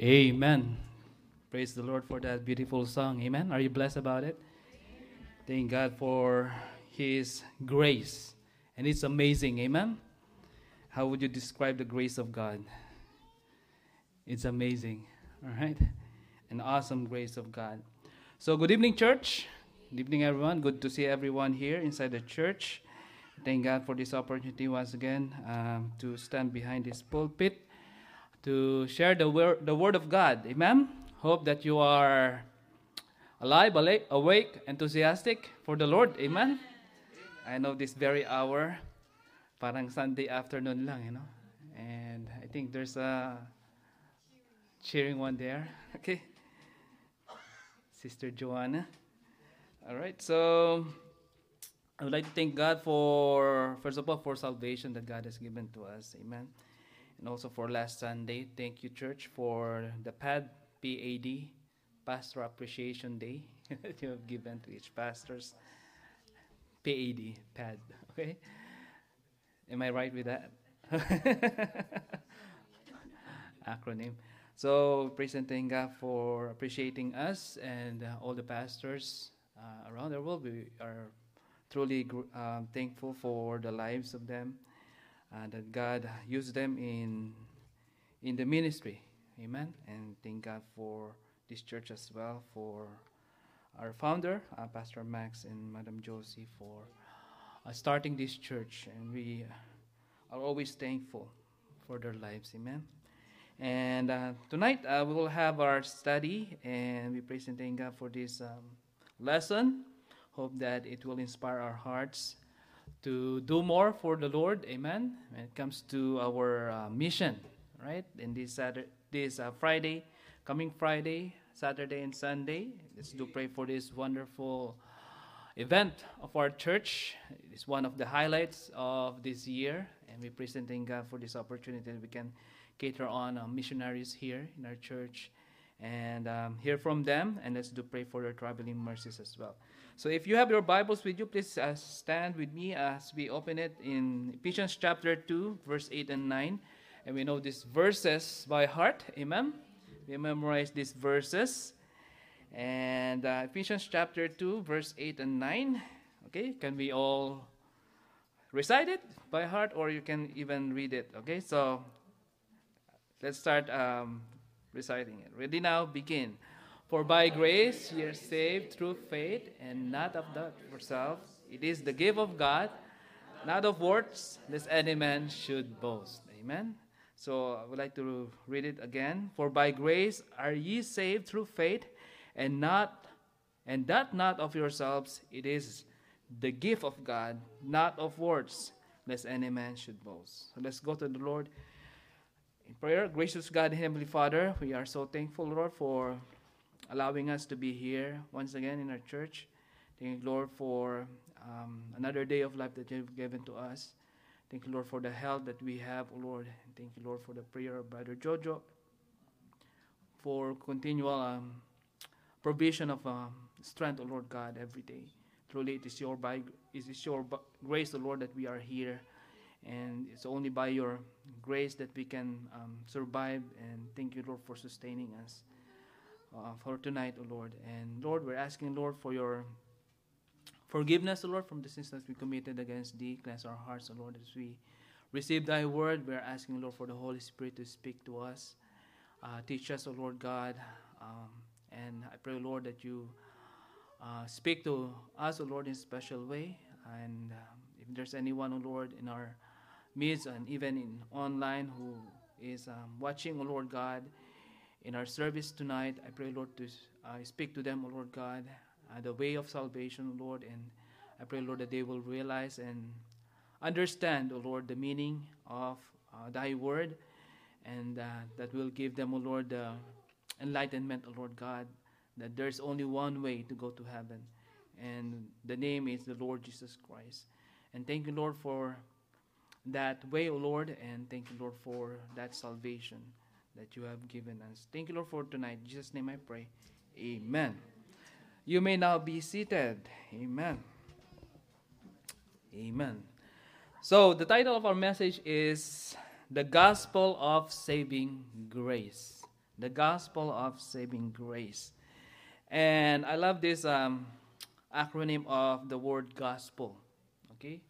Amen. Praise the Lord for that beautiful song. Amen. Are you blessed about it? Thank God for His grace. And it's amazing. Amen. How would you describe the grace of God? It's amazing. All right. An awesome grace of God. So, good evening, church. Good evening, everyone. Good to see everyone here inside the church. Thank God for this opportunity once again um, to stand behind this pulpit to share the word, the word of God. Amen. Hope that you are alive, awake, enthusiastic for the Lord. Amen. I know this very hour, parang Sunday afternoon lang, you know. And I think there's a cheering one there. Okay. Sister Joanna. All right. So I would like to thank God for, first of all, for salvation that God has given to us. Amen and also for last Sunday. Thank you, church, for the PAD, PAD, Pastor Appreciation Day that you have given to each pastor's PAD, PAD. Okay? Am I right with that? Acronym. So, praise and thank God for appreciating us and uh, all the pastors uh, around the world. We are truly um, thankful for the lives of them uh, that God used them in in the ministry. Amen. And thank God for this church as well, for our founder, uh, Pastor Max and Madam Josie, for uh, starting this church. And we are always thankful for their lives. Amen. And uh, tonight uh, we will have our study, and we praise and thank God for this um, lesson. Hope that it will inspire our hearts to do more for the Lord. Amen. When it comes to our uh, mission, right? In this Saturday, this uh, Friday, coming Friday, Saturday, and Sunday, let's do pray for this wonderful event of our church. It's one of the highlights of this year, and we present God for this opportunity that we can cater on uh, missionaries here in our church and um, hear from them, and let's do pray for their traveling mercies as well. So if you have your Bibles with you, please uh, stand with me as we open it in Ephesians chapter 2, verse 8 and 9. And we know these verses by heart. Amen. We memorize these verses. And uh, Ephesians chapter 2, verse 8 and 9. Okay, can we all recite it by heart or you can even read it? Okay, so let's start um, reciting it. Ready now? Begin. For by grace ye are saved through faith, and not of that yourselves. It is the gift of God, not of works, lest any man should boast. Amen. So I would like to read it again. For by grace are ye saved through faith, and not and that not of yourselves. It is the gift of God, not of works, lest any man should boast. So let's go to the Lord in prayer. Gracious God, Heavenly Father, we are so thankful, Lord, for allowing us to be here once again in our church. Thank you, Lord, for um, another day of life that you've given to us. Thank you, Lord, for the health that we have, Lord. Thank you, Lord, for the prayer of Brother Jojo, for continual um, provision of um, strength, oh Lord God, every day. Truly, it is your by it is your grace, O Lord, that we are here, and it's only by your grace that we can um, survive. And thank you, Lord, for sustaining us uh, for tonight, O Lord. And Lord, we're asking, Lord, for your forgiveness, O Lord, from the sins that we committed against thee. Cleanse our hearts, O Lord, as we receive thy word. We're asking, Lord, for the Holy Spirit to speak to us. Uh, teach us, O Lord God. Um, and I pray, Lord, that you uh, speak to us, O Lord, in a special way. And um, if there's anyone, O Lord, in our midst and even in online who is um, watching, O Lord God, in our service tonight, I pray, Lord, to uh, speak to them, O Lord God, uh, the way of salvation, Lord, and I pray, Lord, that they will realize and understand, O Lord, the meaning of uh, Thy word, and uh, that will give them, O Lord, the enlightenment, O Lord God, that there's only one way to go to heaven, and the name is the Lord Jesus Christ. And thank you, Lord, for that way, O Lord, and thank you, Lord, for that salvation that you have given us. Thank you, Lord, for tonight. In Jesus' name I pray. Amen. You may now be seated. Amen. Amen. So, the title of our message is The Gospel of Saving Grace. The gospel of saving grace. And I love this um, acronym of the word gospel. Okay?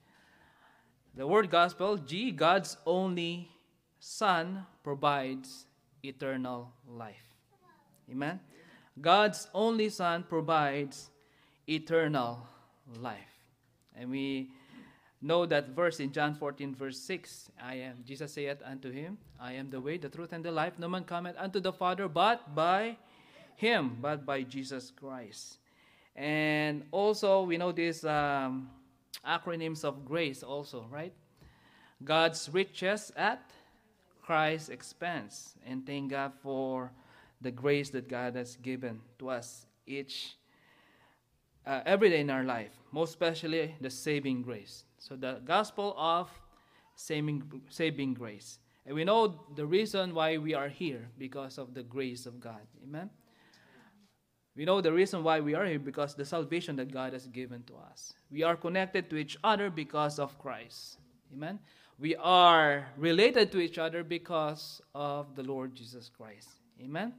The word gospel, G, God's only Son provides eternal life. Amen? God's only Son provides eternal life. And we know that verse in John 14, verse 6. I am, Jesus saith unto him, I am the way, the truth, and the life. No man cometh unto the Father but by him, but by Jesus Christ. And also, we know this um, acronyms of grace, also, right? God's riches at Christ's expense. And thank God for the grace that God has given to us each uh, every day in our life, most especially the saving grace. So the gospel of saving, saving grace. And we know the reason why we are here because of the grace of God. Amen. We know the reason why we are here because the salvation that God has given to us. We are connected to each other because of Christ. Amen. We are related to each other because of the Lord Jesus Christ. Amen.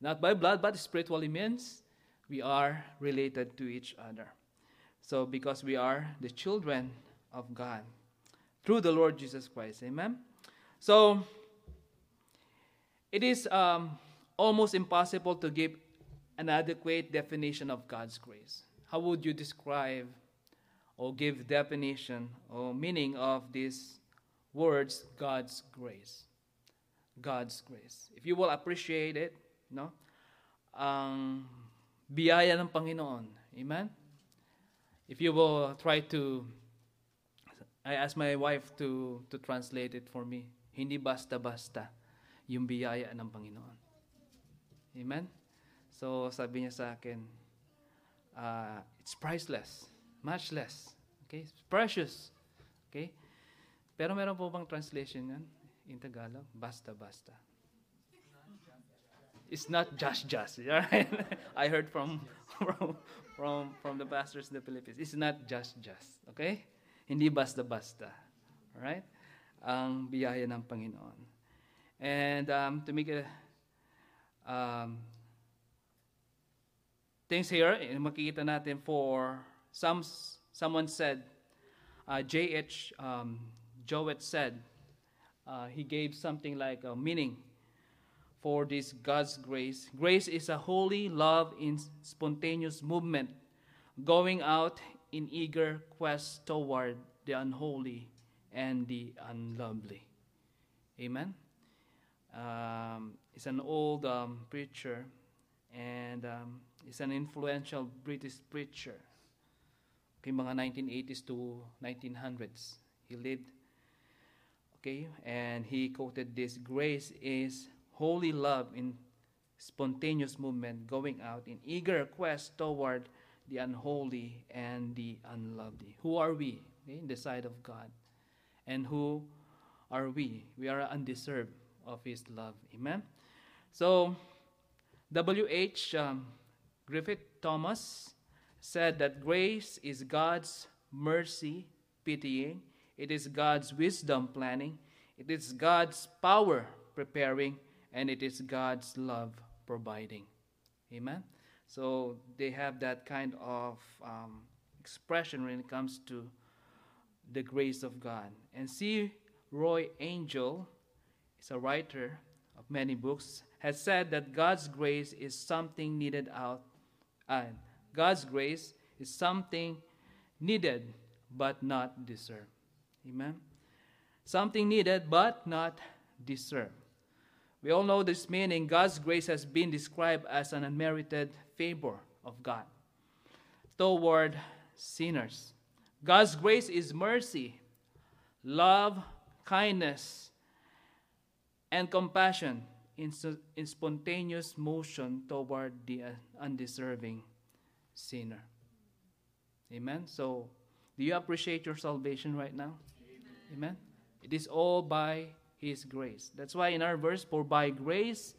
Not by blood, but spiritually means we are related to each other. So, because we are the children of God through the Lord Jesus Christ. Amen? So, it is um, almost impossible to give an adequate definition of God's grace. How would you describe or give definition or meaning of these words, God's grace? God's grace. If you will appreciate it, no? Ang biyaya ng Panginoon. Amen? If you will try to I asked my wife to to translate it for me. Hindi basta-basta yung biyaya ng Panginoon. Amen? So, sabi niya sa akin, uh, it's priceless, much less. Okay? It's precious. Okay? Pero meron po bang translation yan in Tagalog? Basta-basta. It's not just just. Right? I heard from, from from from the pastors in the Philippines. It's not just just. Okay? Hindi basta-basta. Alright? Ang biyaya ng Panginoon. And um, to make a, um, things here, makikita natin for some, someone said, uh, J.H. Um, Jowett said, uh, he gave something like a meaning for this God's grace. Grace is a holy love in spontaneous movement, going out in eager quest toward the unholy and the unlovely. Amen? Um, it's an old um, preacher, and um, he's an influential British preacher. Okay, mga 1980s to 1900s. He lived. Okay, and he quoted this Grace is holy love in spontaneous movement, going out in eager quest toward the unholy and the unlovely. Who are we okay, in the sight of God? And who are we? We are undeserved of His love. Amen? So, W.H. Um, Griffith Thomas said that grace is God's mercy pitying, it is God's wisdom planning, it is God's power preparing, and it is God's love providing. Amen? So they have that kind of um, expression when it comes to the grace of God. And C. Roy Angell is a writer of many books, has said that God's grace is something needed out, and God's grace is something needed but not deserved. Amen. Something needed but not deserved. We all know this meaning. God's grace has been described as an unmerited favor of God toward sinners. God's grace is mercy, love, kindness, and compassion in, in spontaneous motion toward the uh, undeserving sinner. Amen. So, do you appreciate your salvation right now? Amen. Amen. It is all by His grace. That's why in our verse, for by grace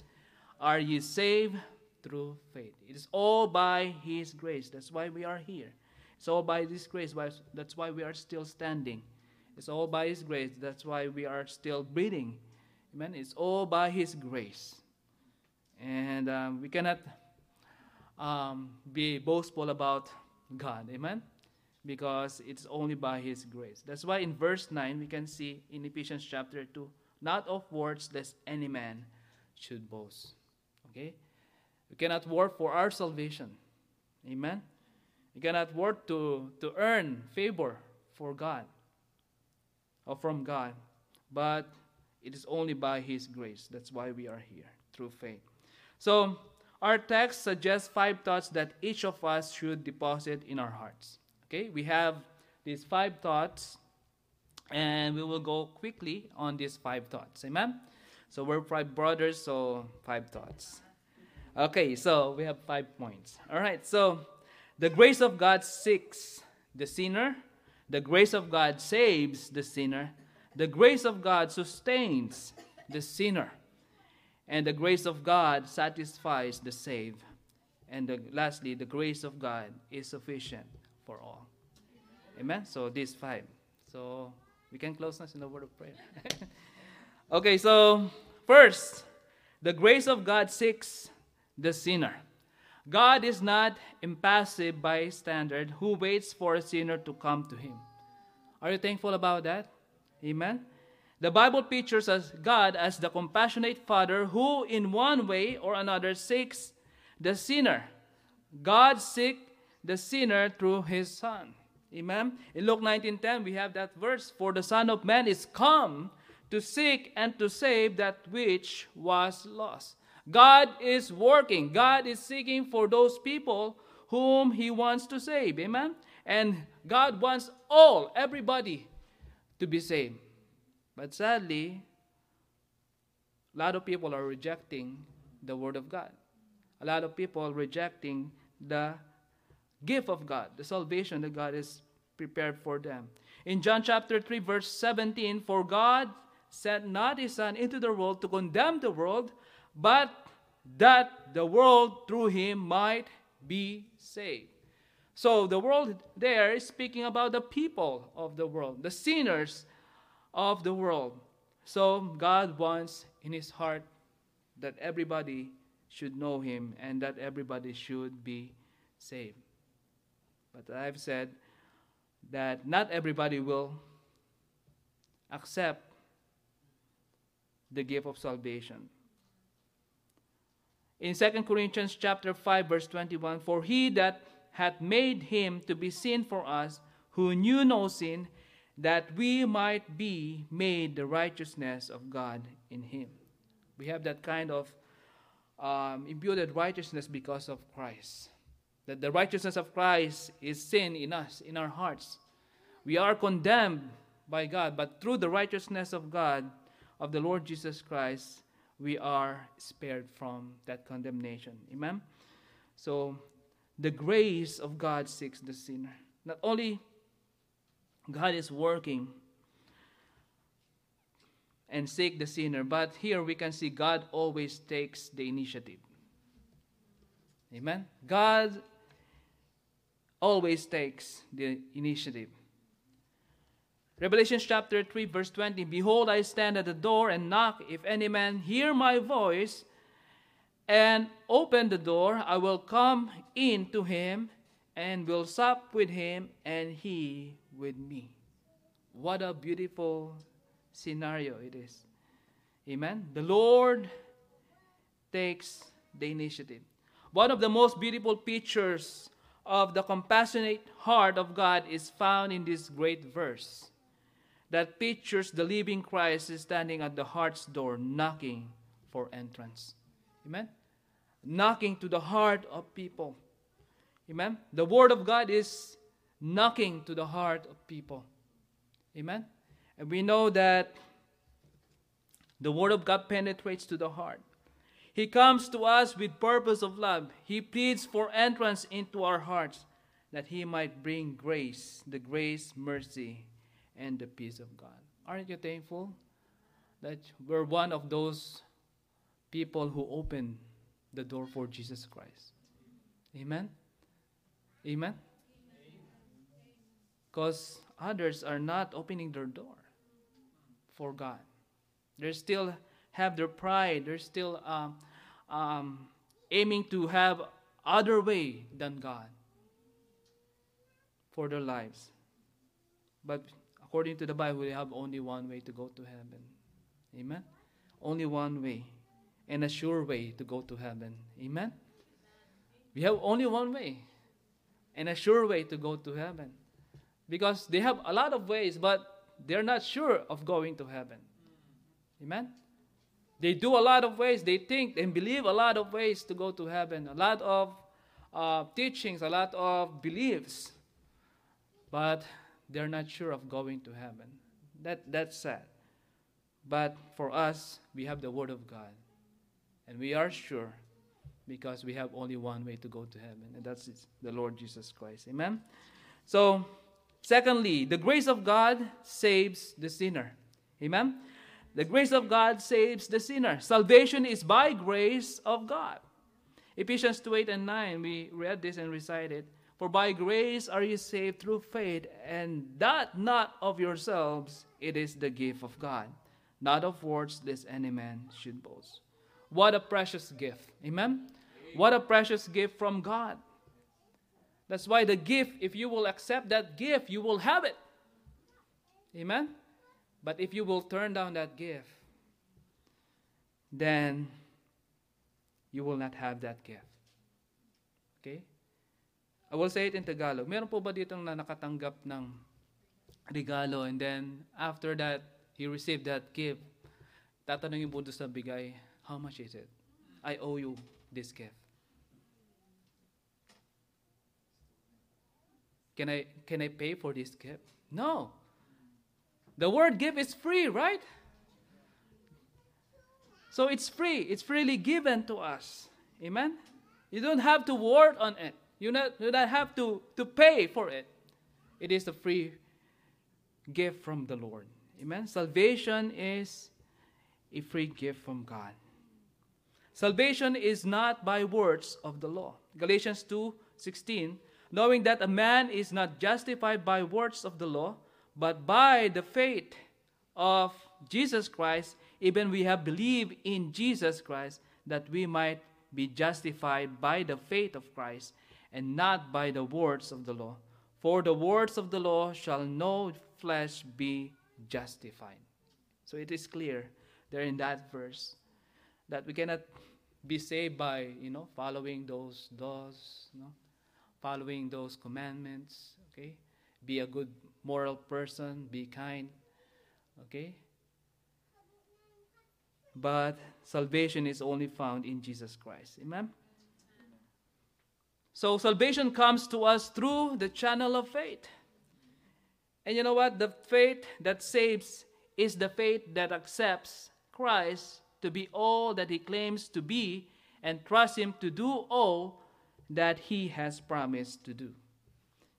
are you saved through faith. It is all by His grace. That's why we are here. It's all by His grace. That's why we are still standing. It's all by His grace. That's why we are still breathing. Amen. It's all by His grace. And um, we cannot um, be boastful about God. Amen? Because it's only by His grace. That's why in verse 9 we can see in Ephesians chapter 2 not of words, lest any man should boast. Okay? We cannot work for our salvation. Amen? We cannot work to, to earn favor for God or from God. But it is only by His grace. That's why we are here, through faith. So, our text suggests five thoughts that each of us should deposit in our hearts. Okay, we have these five thoughts, and we will go quickly on these five thoughts. Amen? So, we're five brothers, so five thoughts. Okay, so we have five points. All right, so the grace of God seeks the sinner, the grace of God saves the sinner, the grace of God sustains the sinner. And the grace of God satisfies the saved. And the, lastly, the grace of God is sufficient for all. Amen? So these five. So we can close us in a word of prayer. okay, so first, the grace of God seeks the sinner. God is not impassive bystander who waits for a sinner to come to him. Are you thankful about that? Amen. The Bible pictures us God as the compassionate Father who, in one way or another, seeks the sinner. God seeks the sinner through his Son. Amen. In Luke 19:10, we have that verse, For the Son of Man is come to seek and to save that which was lost. God is working. God is seeking for those people whom he wants to save. Amen. And God wants all, everybody, to be saved. But sadly, a lot of people are rejecting the Word of God. A lot of people rejecting the gift of God, the salvation that God has prepared for them. In John chapter 3, verse 17, for God sent not his Son into the world to condemn the world, but that the world through him might be saved. So the world there is speaking about the people of the world, the sinners of the world. So God wants in his heart that everybody should know him and that everybody should be saved. But I've said that not everybody will accept the gift of salvation. In 2 Corinthians chapter 5 verse 21, for he that hath made him to be sin for us, who knew no sin, that we might be made the righteousness of God in him. We have that kind of um, imputed righteousness because of Christ. That the righteousness of Christ is sin in us, in our hearts. We are condemned by God, but through the righteousness of God, of the Lord Jesus Christ, we are spared from that condemnation. Amen? So the grace of God seeks the sinner. Not only God is working and seek the sinner, but here we can see God always takes the initiative. Amen. God always takes the initiative. Revelation chapter 3, verse 20 Behold, I stand at the door and knock. If any man hear my voice and open the door, I will come in to him and will sup with him and he with me. What a beautiful scenario it is. Amen. The Lord takes the initiative. One of the most beautiful pictures of the compassionate heart of God is found in this great verse that pictures the living Christ standing at the heart's door knocking for entrance. Amen? Knocking to the heart of people. Amen? The Word of God is knocking to the heart of people. Amen? And we know that the Word of God penetrates to the heart. He comes to us with purpose of love. He pleads for entrance into our hearts that He might bring grace, the grace, mercy, and the peace of God. Aren't you thankful that we're one of those people who open the door for Jesus Christ? Amen? Amen? Because others are not opening their door for God. They still have their pride. They still um, um, aiming to have other way than God for their lives. But according to the Bible, we have only one way to go to heaven. Amen? Only one way and a sure way to go to heaven. Amen? We have only one way and a sure way to go to heaven. Because they have a lot of ways, but they're not sure of going to heaven. Amen? They do a lot of ways. They think and believe a lot of ways to go to heaven, a lot of uh, teachings, a lot of beliefs, but they're not sure of going to heaven. That, that's sad. But for us, we have the Word of God. And we are sure because we have only one way to go to heaven, and that's the Lord Jesus Christ. Amen? So, secondly, the grace of God saves the sinner. Amen? The grace of God saves the sinner. Salvation is by grace of God. Ephesians 2 8 and 9, we read this and recited. For by grace are you saved through faith, and that not of yourselves, it is the gift of God, not of works, lest any man should boast. What a precious gift. Amen? What a precious gift from God. That's why the gift, if you will accept that gift, you will have it. Amen? But if you will turn down that gift, then you will not have that gift. Okay? I will say it in Tagalog. Meron po ba dito na nakatanggap ng regalo and then after that, he received that gift, tatanungin po doon sa bigay, how much is it? I owe you this gift. Can I, can I pay for this gift? No. The word give is free, right? So it's free. It's freely given to us. Amen? You don't have to work on it. You not, do not have to, to pay for it. It is a free gift from the Lord. Amen? Salvation is a free gift from God. Salvation is not by words of the law. Galatians 2 16, knowing that a man is not justified by words of the law, but by the faith of Jesus Christ, even we have believed in Jesus Christ, that we might be justified by the faith of Christ, and not by the words of the law. For the words of the law shall no flesh be justified. So it is clear there in that verse that we cannot be saved by, you know, following those laws, you know, following those commandments, okay? Be a good moral person, be kind. Okay? But salvation is only found in Jesus Christ. Amen? So salvation comes to us through the channel of faith. And you know what? The faith that saves is the faith that accepts Christ to be all that he claims to be and trust him to do all that he has promised to do.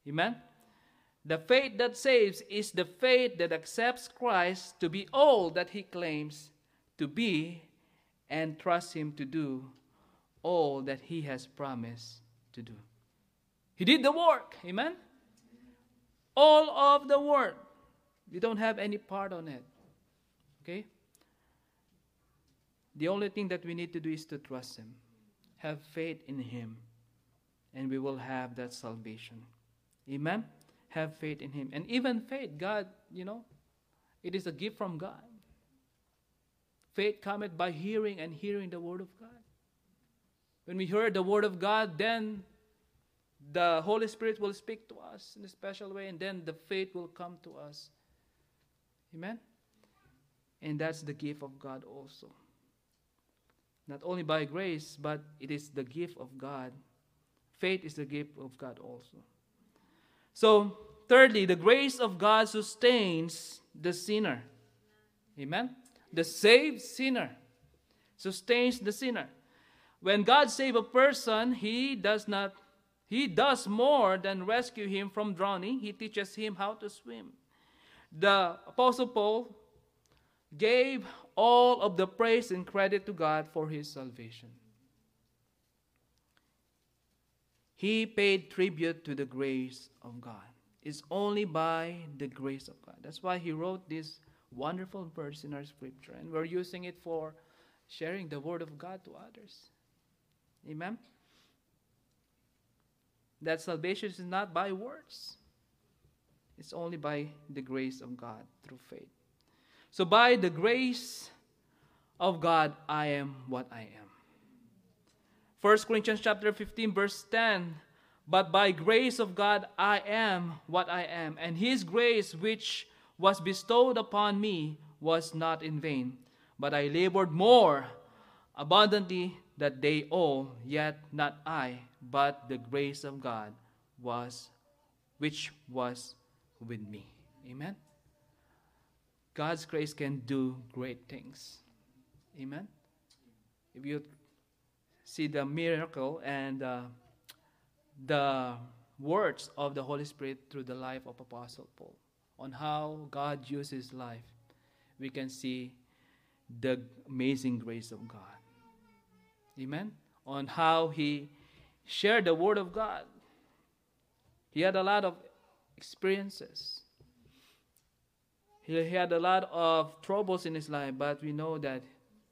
Amen? The faith that saves is the faith that accepts Christ to be all that he claims to be and trusts him to do all that he has promised to do. He did the work. Amen? All of the work. You don't have any part on it. Okay? The only thing that we need to do is to trust him. Have faith in him. And we will have that salvation. Amen? have faith in Him. And even faith, God, you know, it is a gift from God. Faith cometh by hearing, and hearing the Word of God. When we hear the Word of God, then the Holy Spirit will speak to us in a special way, and then the faith will come to us. Amen? And that's the gift of God also. Not only by grace, but it is the gift of God. Faith is the gift of God also. So, thirdly, the grace of God sustains the sinner. Amen? The saved sinner sustains the sinner. When God saves a person, he does not he does more than rescue him from drowning. He teaches him how to swim. The apostle Paul gave all of the praise and credit to God for his salvation. He paid tribute to the grace of God. It's only by the grace of God. That's why he wrote this wonderful verse in our scripture. And we're using it for sharing the word of God to others. Amen? That salvation is not by words, it's only by the grace of God through faith. So, by the grace of God, I am what I am. 1 Corinthians chapter 15, verse 10 But by grace of God, I am what I am, and His grace, which was bestowed upon me, was not in vain. But I labored more abundantly that they all, yet not I, but the grace of God was which was with me. Amen. God's grace can do great things. Amen. If you see the miracle and uh, the words of the Holy Spirit through the life of Apostle Paul, on how God uses life, we can see the amazing grace of God. Amen. On how he shared the Word of God. He had a lot of experiences. He had a lot of troubles in his life, but we know that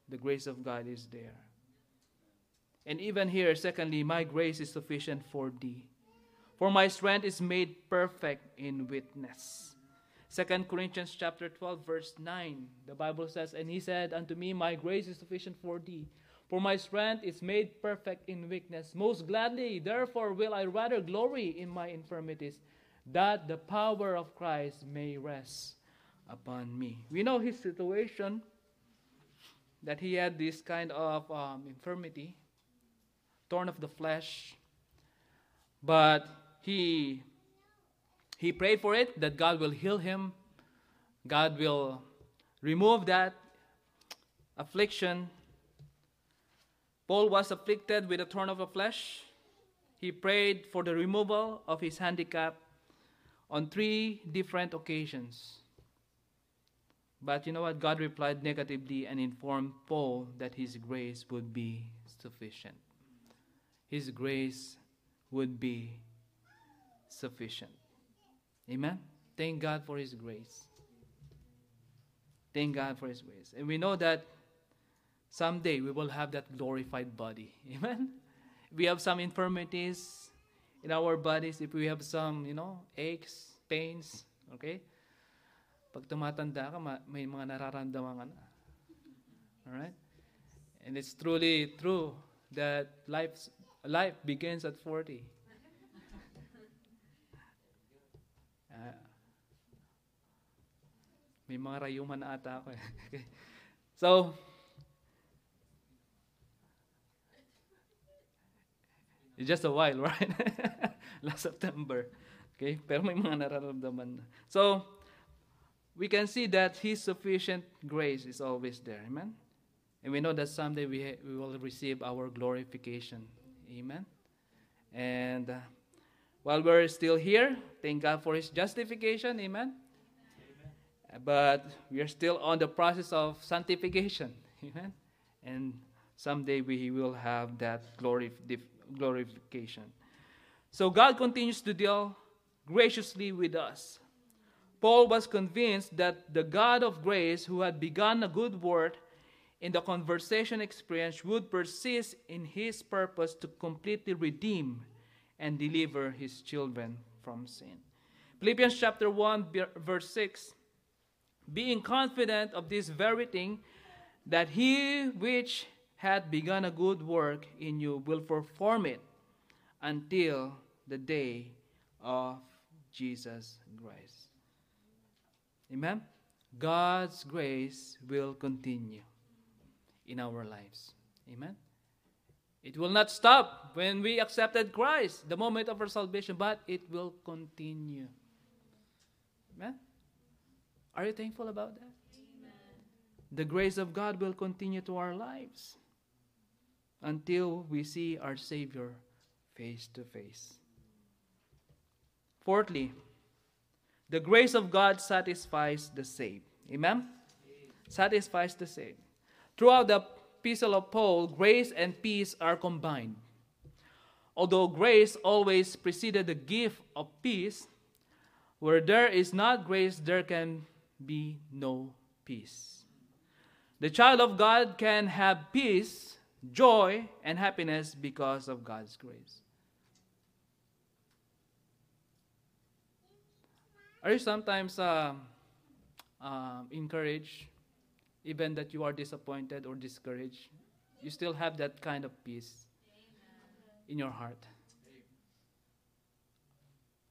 the grace of God is there. And even here, secondly, my grace is sufficient for thee. For my strength is made perfect in weakness. Second Corinthians chapter 12, verse 9. The Bible says, And he said unto me, My grace is sufficient for thee, for my strength is made perfect in weakness. Most gladly, therefore, will I rather glory in my infirmities, that the power of Christ may rest upon me. We know his situation, that he had this kind of um, infirmity, torn of the flesh, but he he prayed for it that God will heal him, God will remove that affliction Paul was afflicted with a thorn of the flesh. He prayed for the removal of his handicap on three different occasions. But you know what? God replied negatively and informed Paul that his grace would be sufficient. His grace would be sufficient. Amen? Thank God for his grace. Thank God for his grace. And we know that someday we will have that glorified body. Amen? If we have some infirmities in our bodies, if we have some, you know, aches, pains, okay? Pag tumatanda ka, may mga nararamdaman ka na. Alright? And it's truly true that life, life begins at 40. uh, may mga rayuman na ata ako eh. so, It's just a while, right? Last September. Okay? Pero may mga nararamdaman na. So, we can see that His sufficient grace is always there. Amen? And we know that someday we, ha- we will receive our glorification. Amen? And uh, while we're still here, thank God for His justification. Amen? Amen? But we are still on the process of sanctification. Amen? And someday we will have that glory, glorification. So God continues to deal graciously with us. Paul was convinced that the God of grace, who had begun a good work in the conversation experience, would persist in his purpose to completely redeem and deliver his children from sin. Philippians chapter 1, verse 6 Being confident of this very thing, that he which hath begun a good work in you will perform it until the day of Jesus Christ. Amen? God's grace will continue in our lives. Amen? It will not stop when we accepted Christ, the moment of our salvation, but it will continue. Amen? Are you thankful about that? Amen. The grace of God will continue to our lives until we see our Savior face to face. Fourthly, the grace of God satisfies the saved. Amen? Satisfies the saved. Throughout the epistle of Paul, grace and peace are combined. Although grace always preceded the gift of peace, where there is not grace, there can be no peace. The child of God can have peace joy, and happiness because of God's grace. Are you sometimes uh, um, encouraged, even that you are disappointed or discouraged? You still have that kind of peace in your heart.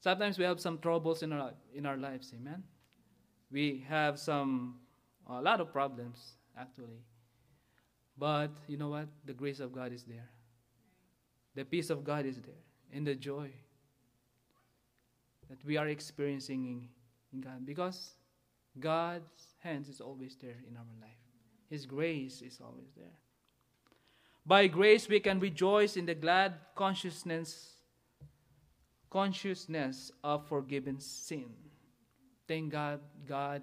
Sometimes we have some troubles in our in our lives, amen. We have some a lot of problems actually. But you know what? The grace of God is there. The peace of God is there. And the joy that we are experiencing in, in God. Because God's hands is always there in our life. His grace is always there. By grace we can rejoice in the glad consciousness consciousness of forgiven sin. Thank God God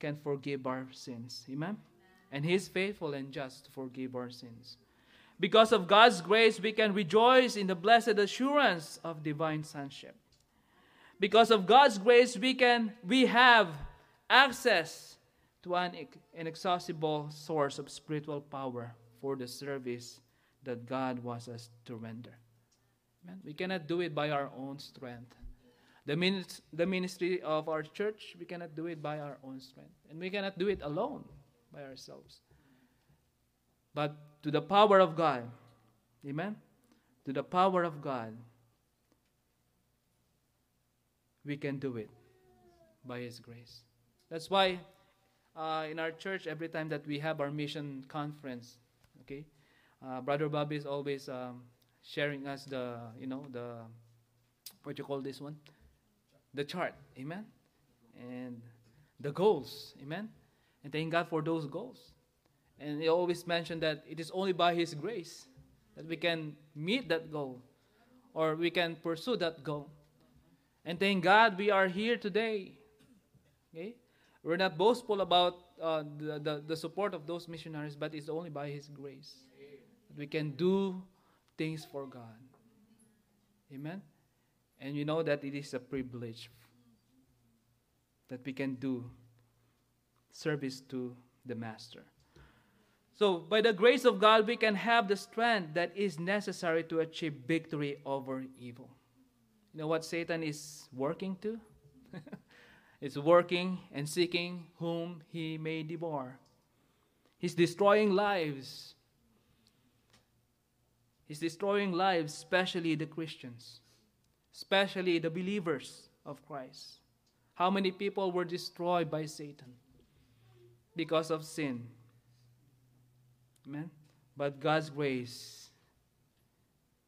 can forgive our sins. Amen. And He is faithful and just to forgive our sins. Because of God's grace, we can rejoice in the blessed assurance of divine sonship. Because of God's grace, we can we have access to an inexhaustible source of spiritual power for the service that God wants us to render. Amen. We cannot do it by our own strength. The, the ministry of our church, we cannot do it by our own strength. And we cannot do it alone by ourselves. But to the power of God, amen? To the power of God, we can do it by His grace. That's why uh, in our church, every time that we have our mission conference, okay, uh, Brother Bobby is always um, sharing us the, you know, the, what you call this one? the chart. Amen? And the goals. Amen? And thank God for those goals. And he always mentioned that it is only by His grace that we can meet that goal or we can pursue that goal. And thank God we are here today. Okay? We're not boastful about uh, the, the, the support of those missionaries, but it's only by His grace that we can do things for God. Amen? And you know that it is a privilege that we can do service to the Master. So, by the grace of God, we can have the strength that is necessary to achieve victory over evil. Know what Satan is working to? It's working and seeking whom he may devour. He's destroying lives. He's destroying lives, especially the Christians especially the believers of Christ. How many people were destroyed by Satan because of sin? Amen. But God's grace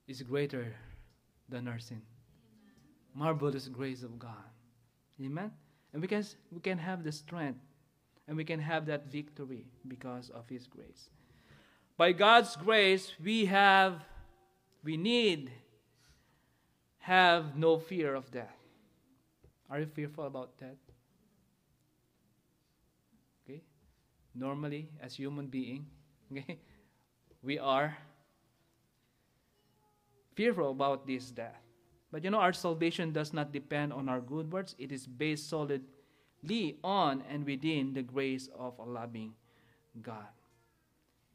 is greater than our sin. Marvelous grace of God. Amen. And we can we can have the strength and we can have that victory because of his grace. By God's grace, we have we need have no fear of death. Are you fearful about death? Okay? Normally, as human being, okay, we are fearful about this death. But you know, our salvation does not depend on our good works. It is based solidly on and within the grace of a loving God.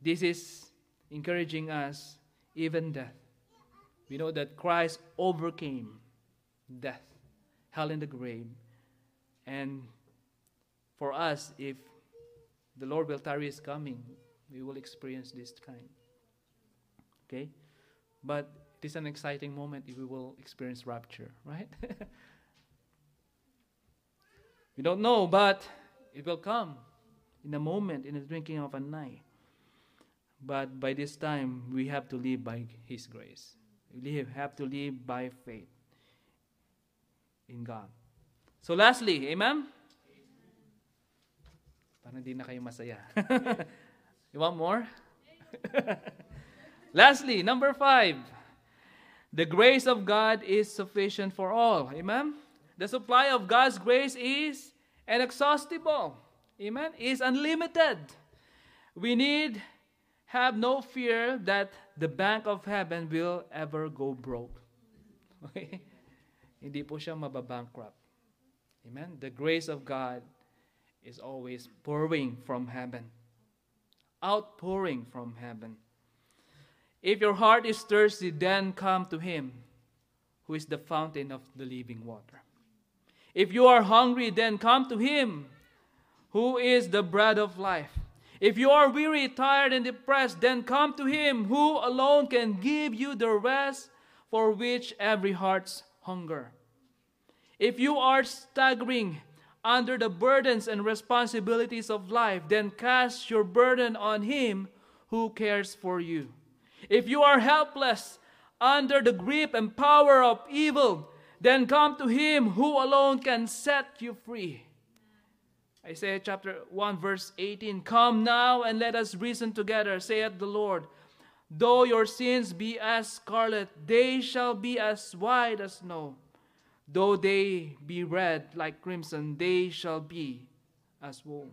This is encouraging us, even death we know that Christ overcame death, hell, and the grave. And for us, if the Lord will tarry is coming, we will experience this kind. Okay? But it is an exciting moment if we will experience rapture, right? we don't know, but it will come in a moment, in the drinking of a night. But by this time, we have to live by His grace live, have to live by faith in God. So lastly, amen? Parang hindi na kayo masaya. you want more? lastly, number five. The grace of God is sufficient for all. Amen? The supply of God's grace is inexhaustible. Amen? Is unlimited. We need have no fear that the bank of heaven will ever go broke. Okay? Hindi po siya mababankrupt. Amen? The grace of God is always pouring from heaven. outpouring from heaven. If your heart is thirsty, then come to him who is the fountain of the living water. If you are hungry, then come to him who is the bread of life. If you are weary, tired, and depressed, then come to him who alone can give you the rest for which every heart's hunger. If you are staggering under the burdens and responsibilities of life, then cast your burden on him who cares for you. If you are helpless under the grip and power of evil, then come to him who alone can set you free. Isaiah chapter 1, verse 18 Come now and let us reason together, saith the Lord. Though your sins be as scarlet, they shall be as white as snow. Though they be red like crimson, they shall be as wool.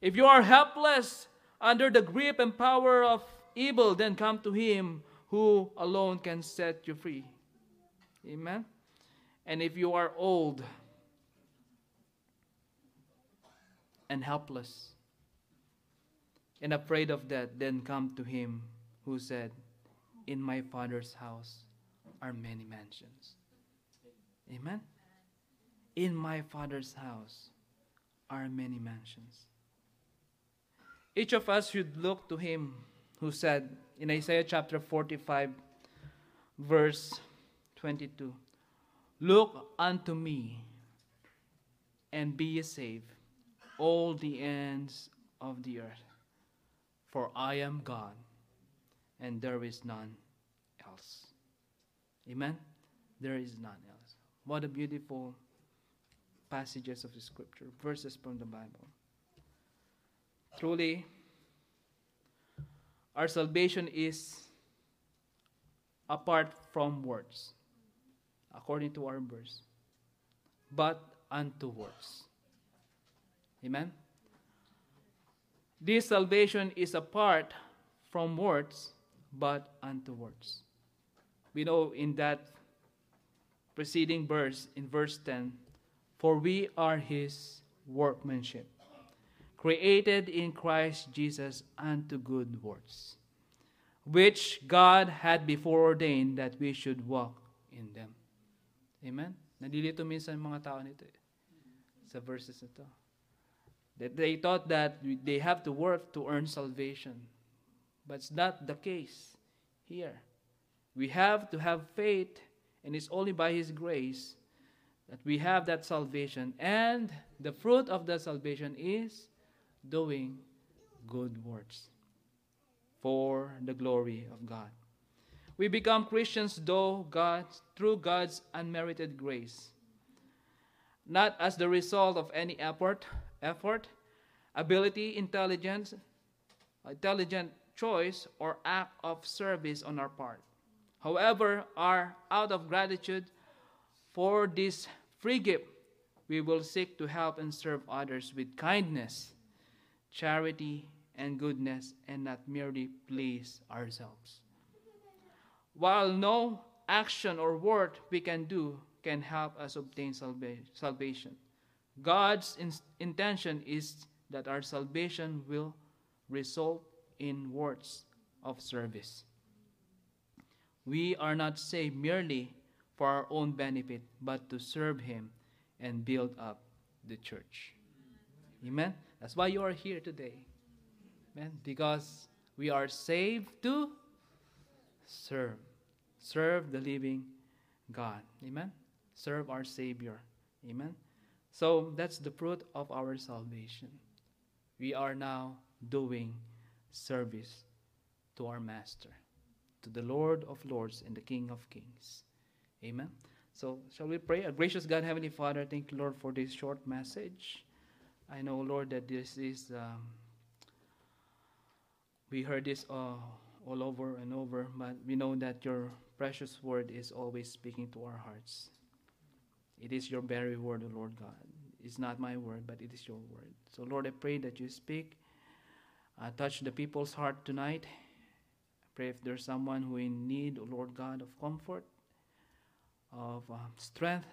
If you are helpless under the grip and power of evil, then come to him who alone can set you free. Amen. And if you are old and helpless and afraid of death, then come to him who said, In my Father's house are many mansions. Amen. In my Father's house are many mansions. Each of us should look to him who said in Isaiah chapter 45, verse 22 Look unto me and be ye saved, all the ends of the earth, for I am God and there is none else. Amen? There is none else. What a beautiful passages of the scripture, verses from the Bible. Truly, our salvation is apart from words, according to our verse, but unto words. Amen? This salvation is apart from words, but unto words. We know in that preceding verse, in verse 10, for we are his workmanship created in Christ Jesus unto good works, which God had before ordained that we should walk in them. Amen? Nandilito minsan mga tao nito eh, sa verses nito. That they thought that they have to work to earn salvation. But it's not the case here. We have to have faith, and it's only by His grace that we have that salvation. And the fruit of that salvation is doing good works for the glory of God. We become Christians though God through God's unmerited grace, not as the result of any effort, effort, ability, intelligence, intelligent choice or act of service on our part. However, are out of gratitude for this free gift, we will seek to help and serve others with kindness charity, and goodness, and not merely please ourselves. While no action or word we can do can help us obtain salva- salvation, God's in- intention is that our salvation will result in words of service. We are not saved merely for our own benefit, but to serve Him and build up the church. Amen? That's why you are here today. Amen. Because we are saved to serve. Serve the living God. Amen. Serve our Savior. Amen. So that's the fruit of our salvation. We are now doing service to our Master, to the Lord of Lords and the King of Kings. Amen. So, shall we pray? A gracious God, Heavenly Father, thank you, Lord, for this short message. I know, Lord, that this is, um, we heard this uh, all over and over, but we know that your precious word is always speaking to our hearts. It is your very word, O Lord God. It's not my word, but it is your word. So, Lord, I pray that you speak, uh, touch the people's heart tonight. I pray if there's someone who in need, O Lord God, of comfort, of uh, strength,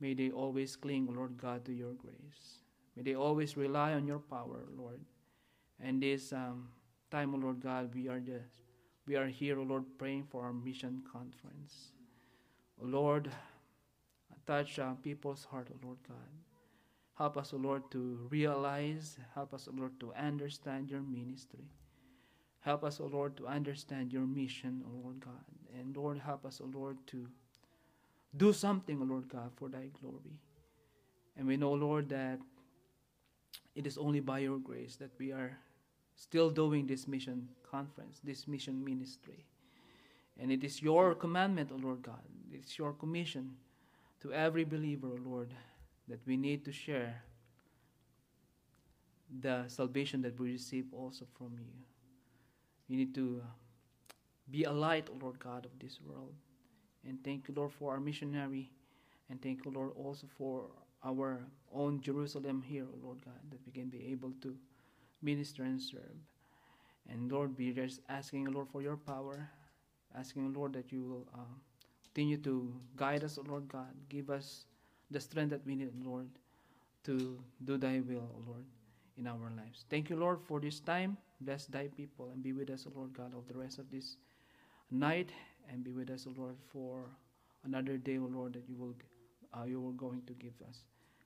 May they always cling, Lord God, to your grace. May they always rely on your power, Lord. And this um, time, O Lord God, we are just we are here, O Lord, praying for our mission conference. O Lord, touch uh, people's heart, O Lord God. Help us, O Lord, to realize, help us, O Lord, to understand your ministry. Help us, O Lord, to understand your mission, O Lord God. And Lord, help us, O Lord, to do something, O Lord God, for thy glory. And we know, Lord, that it is only by your grace that we are still doing this mission conference, this mission ministry. And it is your commandment, O Lord God. It's your commission to every believer, O Lord, that we need to share the salvation that we receive also from you. We need to be a light, O Lord God, of this world. And thank you, Lord, for our missionary. And thank you, Lord, also for our own Jerusalem here, O Lord God, that we can be able to minister and serve. And Lord, be just asking, Lord, for your power, asking, Lord, that you will uh, continue to guide us, O Lord God. Give us the strength that we need, Lord, to do thy will, O Lord, in our lives. Thank you, Lord, for this time. Bless thy people and be with us, O Lord God, of the rest of this night and be with us, O Lord, for another day, O Lord, that you will uh, you are going to give us.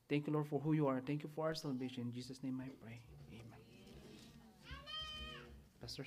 Thank you, Lord, for who you are. Thank you for our salvation. In Jesus' name I pray. Amen. Pastor?